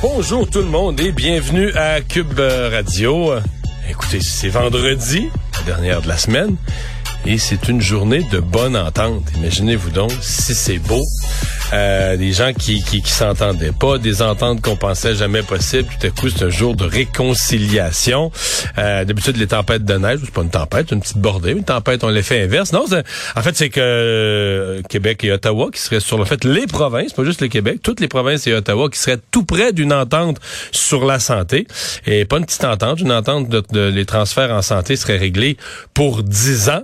Bonjour tout le monde et bienvenue à Cube Radio. Écoutez, c'est vendredi, la dernière de la semaine, et c'est une journée de bonne entente. Imaginez-vous donc si c'est beau. Euh, des gens qui, qui, qui s'entendaient pas, des ententes qu'on pensait jamais possibles. Tout à coup, c'est un jour de réconciliation. Euh, D'habitude, les tempêtes de neige, c'est pas une tempête, une petite bordée. Une tempête, on l'effet inverse. Non, en fait, c'est que euh, Québec et Ottawa qui seraient sur le fait les provinces, pas juste le Québec, toutes les provinces et Ottawa qui seraient tout près d'une entente sur la santé. Et pas une petite entente, une entente de, les transferts en santé seraient réglés pour 10 ans.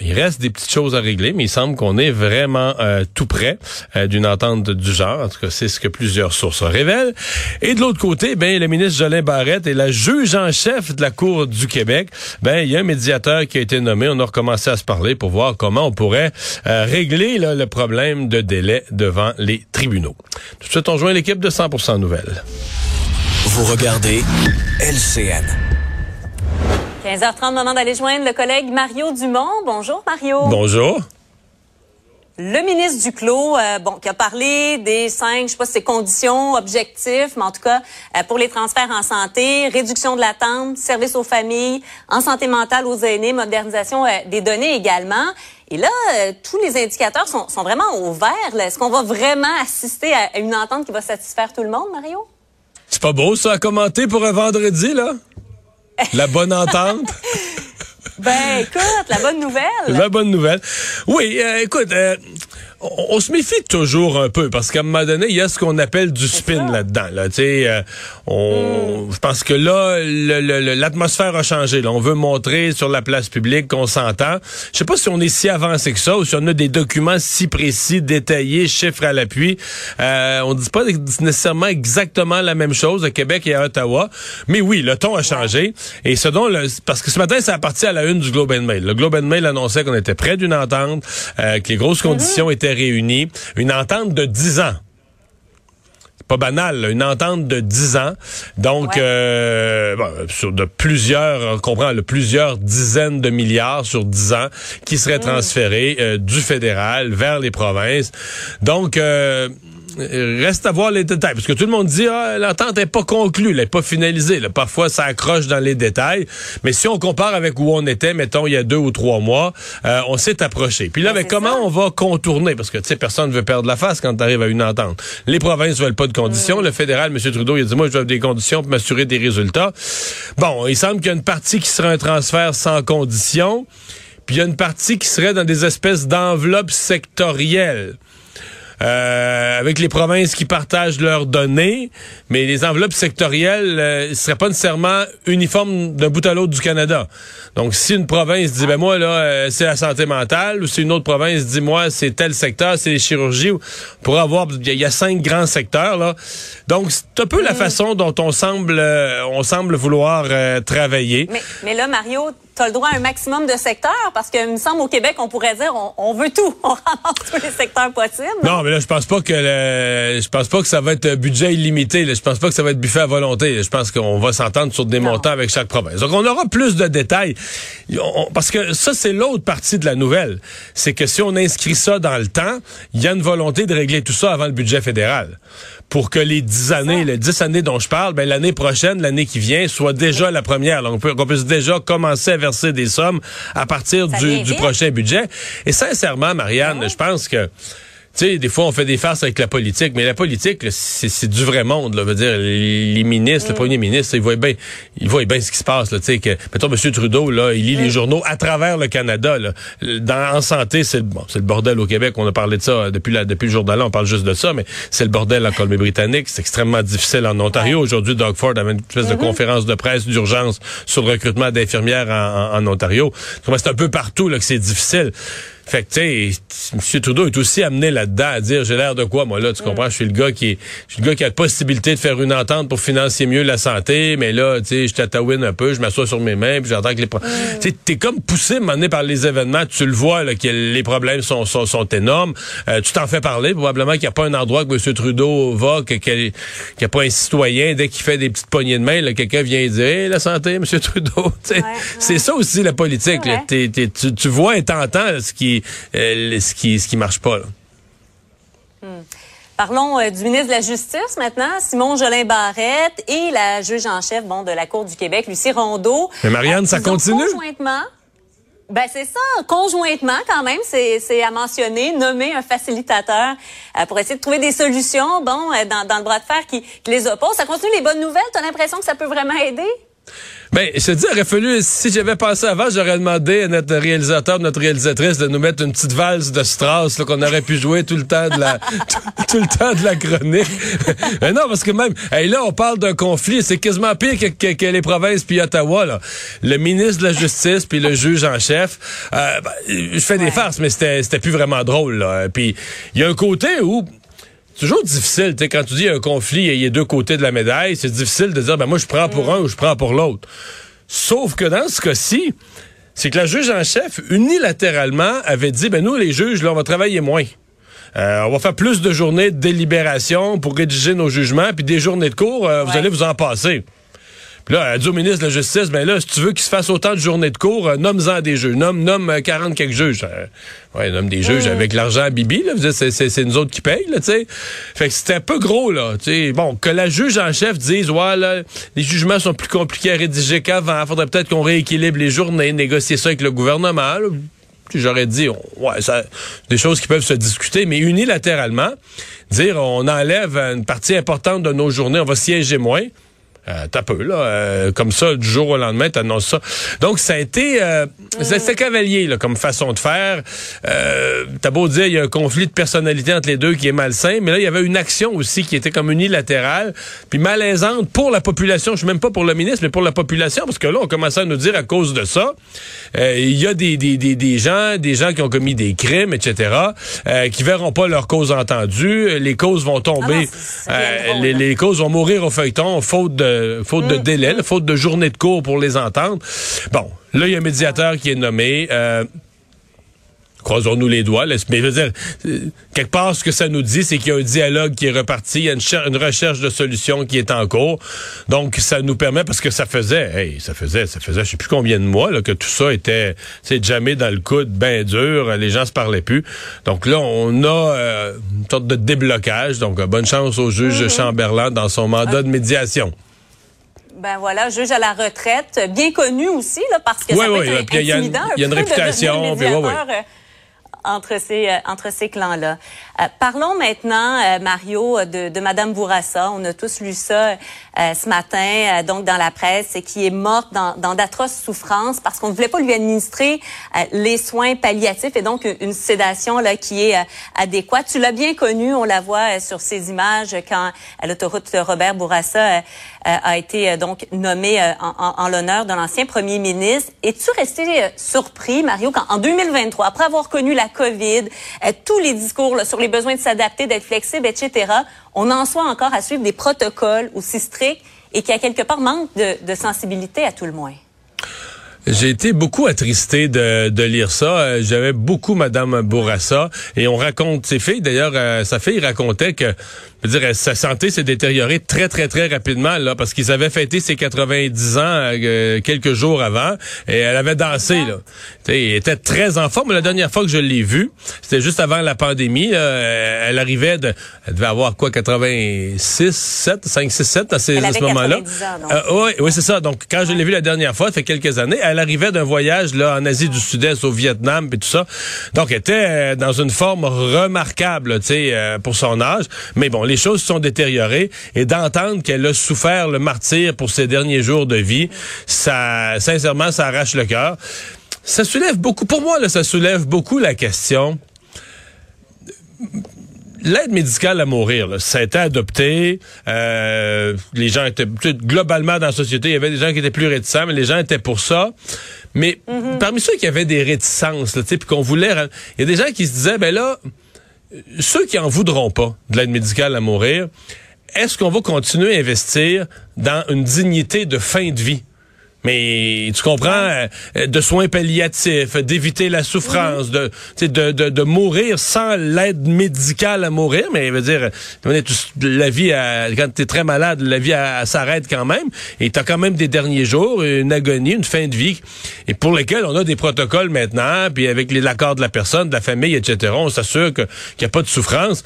Il reste des petites choses à régler, mais il semble qu'on est vraiment euh, tout près euh, d'une entente du genre. En tout cas, c'est ce que plusieurs sources révèlent. Et de l'autre côté, ben le ministre Jolin Barrette et la juge en chef de la Cour du Québec, ben il y a un médiateur qui a été nommé. On a recommencé à se parler pour voir comment on pourrait euh, régler là, le problème de délai devant les tribunaux. Tout de suite, on joint l'équipe de 100% Nouvelles. Vous regardez LCN. 15h30, moment d'aller joindre le collègue Mario Dumont. Bonjour, Mario. Bonjour. Le ministre Duclos, euh, bon, qui a parlé des cinq, je sais pas si c'est conditions, objectifs, mais en tout cas, euh, pour les transferts en santé, réduction de l'attente, service aux familles, en santé mentale aux aînés, modernisation euh, des données également. Et là, euh, tous les indicateurs sont, sont vraiment au vert. Est-ce qu'on va vraiment assister à une entente qui va satisfaire tout le monde, Mario? C'est pas beau ça à commenter pour un vendredi, là? La bonne entente? ben, écoute, la bonne nouvelle. La bonne nouvelle. Oui, euh, écoute, euh, on, on, se méfie toujours un peu parce qu'à un moment donné, il y a ce qu'on appelle du spin là-dedans. Là, tu sais, euh, on, je pense que là, l'atmosphère a changé. Là. On veut montrer sur la place publique qu'on s'entend. Je sais pas si on est si avancé que ça ou si on a des documents si précis, détaillés, chiffres à l'appui. Euh, on dit pas nécessairement exactement la même chose à Québec et à Ottawa, mais oui, le ton a changé. Et ce dont le, parce que ce matin, ça a parti à la une du Globe and Mail. Le Globe and Mail annonçait qu'on était près d'une entente, euh, que les grosses conditions étaient réunis. Une entente de 10 ans pas banal, là, une entente de 10 ans. Donc, Ouais. euh, bon, sur de plusieurs, on comprend, là, plusieurs dizaines de milliards sur 10 ans qui seraient transférés euh, du fédéral vers les provinces. Donc, euh, reste à voir les détails, parce que tout le monde dit ah, l'entente n'est pas conclue, elle n'est pas finalisée. Là. Parfois, ça accroche dans les détails. Mais si on compare avec où on était, mettons, il y a deux ou trois mois, euh, on s'est approché. Puis là, mais comment ça. on va contourner? Parce que, tu sais, personne ne veut perdre la face quand tu arrives à une entente. Les provinces veulent pas de conditions. Le fédéral, M. Trudeau, il a dit, moi, je veux des conditions pour m'assurer des résultats. Bon, il semble qu'il y a une partie qui sera un transfert sans conditions. Puis il y a une partie qui serait dans des espèces d'enveloppes sectorielles. Euh, avec les provinces qui partagent leurs données, mais les enveloppes sectorielles euh, ne seraient pas nécessairement uniformes d'un bout à l'autre du Canada. Donc, si une province dit, ben moi, là, euh, c'est la santé mentale, ou si une autre province dit, moi, c'est tel secteur, c'est les chirurgies, ou- pour avoir, il y, a- il y a cinq grands secteurs, là. Donc, c'est un peu la façon dont on semble, euh, on semble vouloir euh, travailler. Mais, mais là, Mario, tu as le droit à un maximum de secteurs parce que, il me semble, au Québec, on pourrait dire on, on veut tout. On ramasse tous les secteurs possibles. Non, mais là, je pense pas que le, je pense pas que ça va être un budget illimité. Là. Je pense pas que ça va être buffet à volonté. Je pense qu'on va s'entendre sur des Non. montants avec chaque province. Donc, on aura plus de détails. On- parce que ça, c'est l'autre partie de la nouvelle. C'est que si on inscrit ça dans le temps, il y a une volonté de régler tout ça avant le budget fédéral. Pour que les dix années, les dix années dont je parle, ben, l'année prochaine, l'année qui vient, soit déjà la première. Donc, on peut- qu'on puisse déjà commencer à verser des sommes à partir du, prochain budget. Et sincèrement, Marianne, Ben oui. je pense que sais, des fois, on fait des farces avec la politique, mais la politique, c'est du vrai monde. Là, veut dire, les, ministres, le Mm. premier ministre, ils voient bien, ils voient bien ce qui se passe. Là, tu sais, que, mettons, M. Trudeau, là, il lit Mm. les journaux à travers le Canada. Là. Dans, en santé, c'est le, bon, le bordel au Québec. On a parlé de ça euh, depuis, la, depuis le jour d'Alain, on parle juste de ça, mais c'est le bordel en Colombie-Britannique. C'est extrêmement difficile en Ontario. Aujourd'hui, Doug Ford avait une espèce Mm-hmm. de conférence de presse d'urgence sur le recrutement d'infirmières en, en- en Ontario. C'est un peu partout là, que c'est difficile. Fait que, tu sais, M. Trudeau est aussi amené là-dedans à dire, j'ai l'air de quoi, moi, là, tu comprends? Je suis le gars qui je suis le gars qui a la possibilité de faire une entente pour financer mieux la santé, mais là, tu sais, je tatouine un peu, je m'assois sur mes mains, puis j'entends que les... Tu sais, t'es comme poussé, mené par les événements, tu le vois, là, que les problèmes sont, sont, sont énormes. Euh, tu t'en fais parler, probablement qu'il n'y a pas un endroit que M. Trudeau va, qu'il n'y a pas un citoyen, dès qu'il fait des petites poignées de main, là, quelqu'un vient dire, la santé, M. Trudeau. C'est ça aussi, la politique. tu, tu vois et t'entends ce qui euh, ce qui ce qui marche pas. Hmm. Parlons euh, du ministre de la Justice maintenant, Simon Jolin Barrette et la juge en chef bon de la Cour du Québec, Lucie Rondeau. Mais Marianne, ça continue? Conjointement, ben c'est ça, conjointement quand même, c'est à mentionner, nommer un facilitateur euh, pour essayer de trouver des solutions, bon, dans, dans le bras de fer qui, qui les oppose. Ça continue les bonnes nouvelles? T'as l'impression que ça peut vraiment aider? Ben, je te dis, il aurait fallu, si j'avais pensé avant, j'aurais demandé à notre réalisateur, notre réalisatrice de nous mettre une petite valse de Strauss, qu'on aurait pu jouer tout le temps de la, tout, le temps de la chronique. Mais non, parce que même, là, on parle d'un conflit, c'est quasiment pire que, les provinces puis Ottawa, là. Le ministre de la Justice puis le juge en chef, euh, ben, je fais des farces, mais c'était, c'était plus vraiment drôle, là. Puis, il y a un côté où, toujours difficile, tu quand tu dis un conflit et il y a deux côtés de la médaille, c'est difficile de dire ben moi je prends pour un ou je prends pour l'autre. Sauf que dans ce cas-ci, c'est que la juge en chef unilatéralement avait dit ben nous les juges là on va travailler moins. Euh, on va faire plus de journées de délibération pour rédiger nos jugements, puis des journées de cours, euh, vous allez vous en passer. Puis là, elle dit au ministre de la Justice, ben là, si tu veux qu'il se fasse autant de journées de cours, euh, nomme-en des juges. Nomme, nomme 40 euh, quelques juges. Euh, ouais, nomme des juges avec l'argent à Bibi, là. C'est nous autres qui payent, là, tu sais. Fait que c'était un peu gros, là. Tu sais, bon, que la juge en chef dise, ouais, là, les jugements sont plus compliqués à rédiger qu'avant. Faudrait peut-être qu'on rééquilibre les journées, négocier ça avec le gouvernement, J'aurais dit, ouais, ça, des choses qui peuvent se discuter, mais unilatéralement, dire on enlève une partie importante de nos journées, on va siéger moins. Euh, T'as peu, là. Euh, comme ça, du jour au lendemain, t'annonces ça. Donc, ça a été... Euh, C'était cavalier, là, comme façon de faire. Euh, T'as beau dire, il y a un conflit de personnalité entre les deux qui est malsain, mais là, il y avait une action aussi qui était comme unilatérale, puis malaisante pour la population. Je suis même pas pour le ministre, mais pour la population, parce que là, on commençait à nous dire, à cause de ça, euh, il y a des, des, des, des, gens des gens qui ont commis des crimes, etc., euh, qui verront pas leur cause entendue. Les causes vont tomber. Ah les, les causes vont mourir au feuilleton, faute de faute de mm. délai, faute de journée de cours pour les entendre. Bon, là, il y a un médiateur qui est nommé. Euh, croisons-nous les doigts. Mais je veux dire, euh, quelque part, ce que ça nous dit, c'est qu'il y a un dialogue qui est reparti, il y a une, recherche de solutions qui est en cours. Donc, ça nous permet, parce que ça faisait, hey, ça faisait, ça faisait, je sais plus combien de mois là, que tout ça était, c'est jamais dans le coude, bien dur, les gens se parlaient plus. Donc là, on a euh, une sorte de déblocage. Donc, bonne chance au juge mm-hmm. Chamberlain dans son mandat de médiation. Ben voilà, juge à la retraite, bien connu aussi, là, parce que ça peut être intimidant. Il y a une, réputation. De entre ces, euh, entre ces clans-là. Euh, parlons maintenant, euh, Mario, de, de Madame Bourassa. On a tous lu ça ce matin, donc dans la presse, qui est morte dans, dans d'atroces souffrances parce qu'on ne voulait pas lui administrer les soins palliatifs et donc une sédation là qui est adéquate. Tu l'as bien connue, on la voit sur ces images quand l'autoroute Robert Bourassa a été donc nommé en, en, en l'honneur de l'ancien premier ministre. Es-tu resté surpris, Mario, quand en 2023, après avoir connu la COVID, euh, tous les discours sur les besoins de s'adapter, d'être flexible, etc., on en soit encore à suivre des protocoles aussi stricts et qui, a quelque part, manque de, sensibilité à tout le moins. J'ai été beaucoup attristé de, lire ça. Euh, j'avais beaucoup Madame Bourassa et on raconte ses filles. D'ailleurs, euh, sa fille racontait que je dire, sa santé s'est détériorée très, très, très rapidement, là, parce qu'ils avaient fêté ses 90 ans euh, quelques jours avant, et elle avait dansé, là. elle était très en forme. La dernière fois que je l'ai vue, c'était juste avant la pandémie. elle arrivait de... Elle devait avoir quoi, 86, 7, 5, 6, 7 à, ces, à ce moment-là. Euh, oui, oui c'est ça. Donc, quand je l'ai vue la dernière fois, ça fait quelques années, elle arrivait d'un voyage là en Asie du Sud-Est, au Vietnam, et tout ça. Donc, elle était euh, dans une forme remarquable, tu sais, pour son âge. Mais bon, les choses sont détériorées et d'entendre qu'elle a souffert le martyr pour ses derniers jours de vie, ça, sincèrement, ça arrache le cœur. Ça soulève beaucoup, pour moi, là, ça soulève beaucoup la question l'aide médicale à mourir, ça a été adopté. Euh, les gens étaient globalement dans la société, il y avait des gens qui étaient plus réticents, mais les gens étaient pour ça. Mais parmi ceux qui avaient des réticences, là, tu sais, puis qu'on voulait, il y a des gens qui se disaient, ben là, ceux qui en voudront pas de l'aide médicale à mourir, est-ce qu'on va continuer à investir dans une dignité de fin de vie? Mais tu comprends, euh, de soins palliatifs, d'éviter la souffrance, de, de, de, de, mourir sans l'aide médicale à mourir. Mais veut dire, la vie, quand tu es très malade, la vie s'arrête quand même. Et tu as quand même des derniers jours, une agonie, une fin de vie, et pour lesquels on a des protocoles maintenant, puis avec l'accord de la personne, de la famille, etc., on s'assure qu'il n'y a pas de souffrance.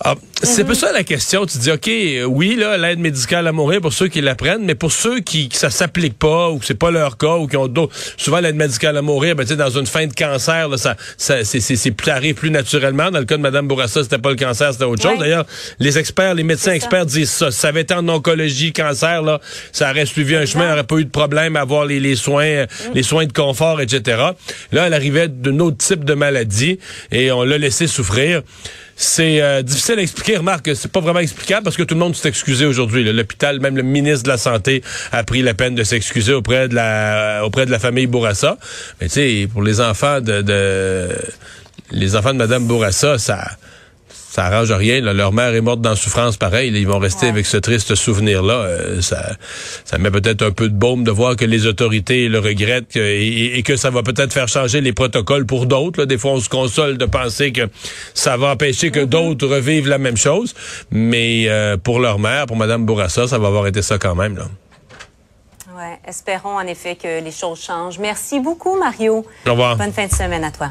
Ah, c'est pas ça la question. Tu dis, OK, oui, là, l'aide médicale à mourir pour ceux qui la prennent, mais pour ceux qui, qui ça s'applique pas, ou que c'est pas leur cas ou qui ont d'autres souvent l'aide médicale à mourir ben dans une fin de cancer là, ça, ça c'est plus arrive plus naturellement. Dans le cas de madame Bourassa c'était pas le cancer c'était autre chose. D'ailleurs les experts les médecins experts disent ça. Ça avait été en oncologie cancer là ça aurait suivi un chemin aurait pas eu de problème à avoir les, les soins mm. les soins de confort etc là elle arrivait d'un autre type de maladie et on l'a laissé souffrir c'est euh, difficile à expliquer. Remarque, c'est pas vraiment explicable parce que tout le monde s'est excusé aujourd'hui. L'hôpital, même le ministre de la Santé a pris la peine de s'excuser auprès de la auprès de la famille Bourassa. Mais tu sais, pour les enfants de, de les enfants de Madame Bourassa, ça ça arrange rien. Leur mère est morte dans souffrance pareil. Ils vont rester avec ce triste souvenir-là. Euh, ça, ça met peut-être un peu de baume de voir que les autorités le regrettent et, que ça va peut-être faire changer les protocoles pour d'autres. Des fois, on se console de penser que ça va empêcher que mm-hmm. d'autres revivent la même chose. Mais euh, pour leur mère, pour Mme Bourassa, ça va avoir été ça quand même. Là. Ouais, espérons en effet que les choses changent. Merci beaucoup, Mario. Au revoir. Bonne fin de semaine à toi.